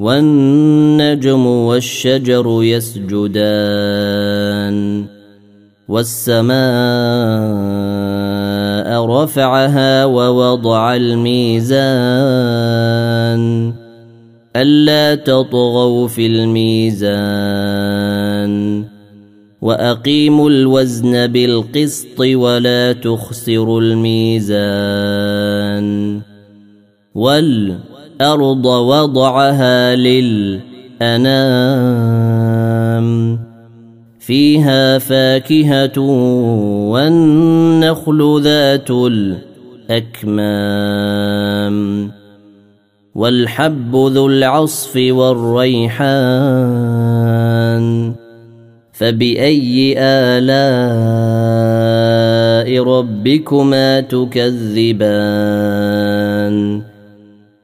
والنجم والشجر يسجدان والسماء رفعها ووضع الميزان ألا تطغوا في الميزان وأقيموا الوزن بالقسط ولا تخسروا الميزان والارض وضعها للأنام. فيها فاكهة والنخل ذات الأكمام. والحب ذو العصف والريحان. فبأي آلاء ربكما تكذبان؟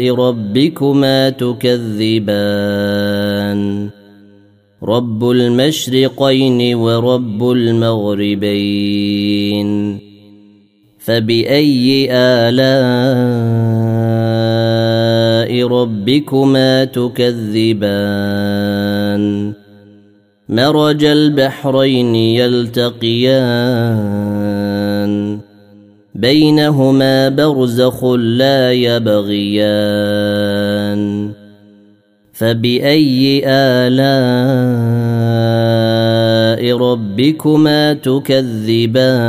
ربكما تكذبان. رب المشرقين ورب المغربين. فبأي آلاء ربكما تكذبان؟ مرج البحرين يلتقيان. بينهما برزخ لا يبغيان فباي الاء ربكما تكذبان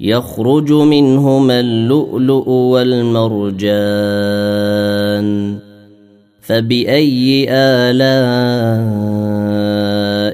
يخرج منهما اللؤلؤ والمرجان فباي الاء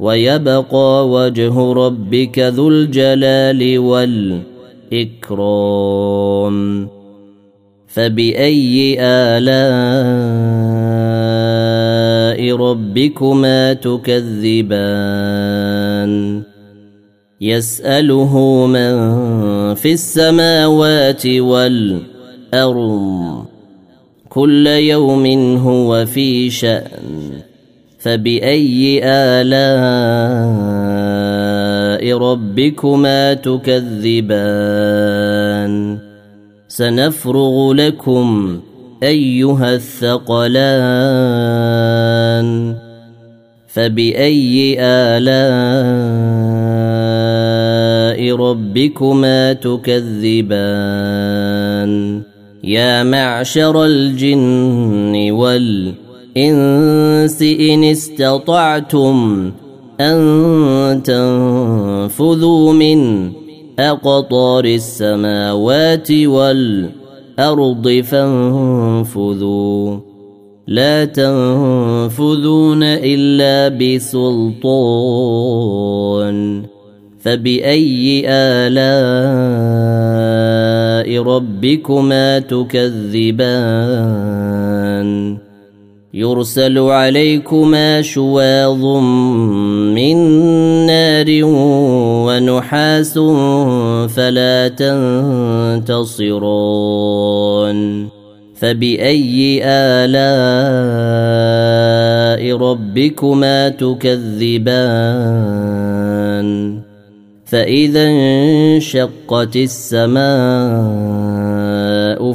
ويبقى وجه ربك ذو الجلال والإكرام. فبأي آلاء ربكما تكذبان؟ يسأله من في السماوات والأرض. كل يوم هو في شأن. فبأي آلاء ربكما تكذبان؟ سنفرغ لكم أيها الثقلان. فبأي آلاء ربكما تكذبان؟ يا معشر الجن والانس إن استطعتم أن تنفذوا من أقطار السماوات والأرض فانفذوا. لا تنفذون إلا بسلطان. فبأي آلاء ربكما تكذبان؟ يرسل عليكما شواظ من نار ونحاس فلا تنتصران فبأي آلاء ربكما تكذبان؟ فإذا انشقت السماء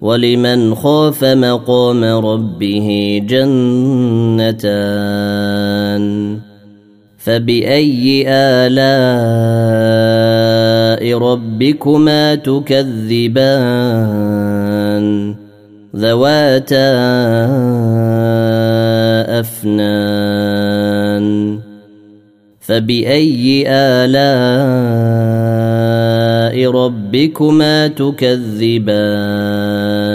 ولمن خاف مقام ربه جنتان فبأي آلاء ربكما تكذبان ذواتا أفنان فبأي آلاء ربكما تكذبان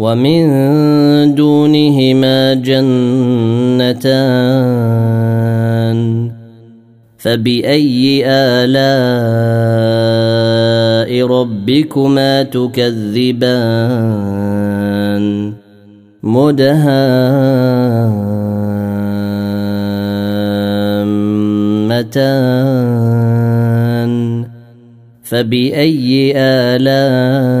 ومن دونهما جنتان فبأي آلاء ربكما تكذبان؟ مدهامتان. فبأي آلاء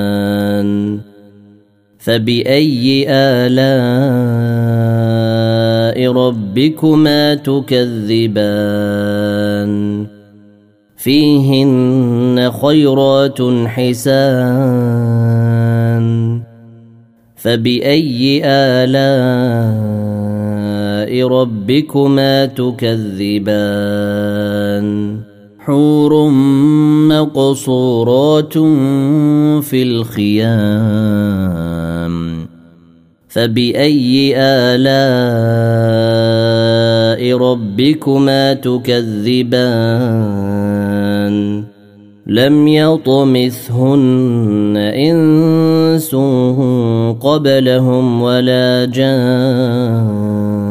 فبأي آلاء ربكما تكذبان؟ فيهن خيرات حسان. فبأي آلاء ربكما تكذبان؟ حور مقصورات في الخيام فبأي آلاء ربكما تكذبان؟ لم يطمثهن إنس قبلهم ولا جان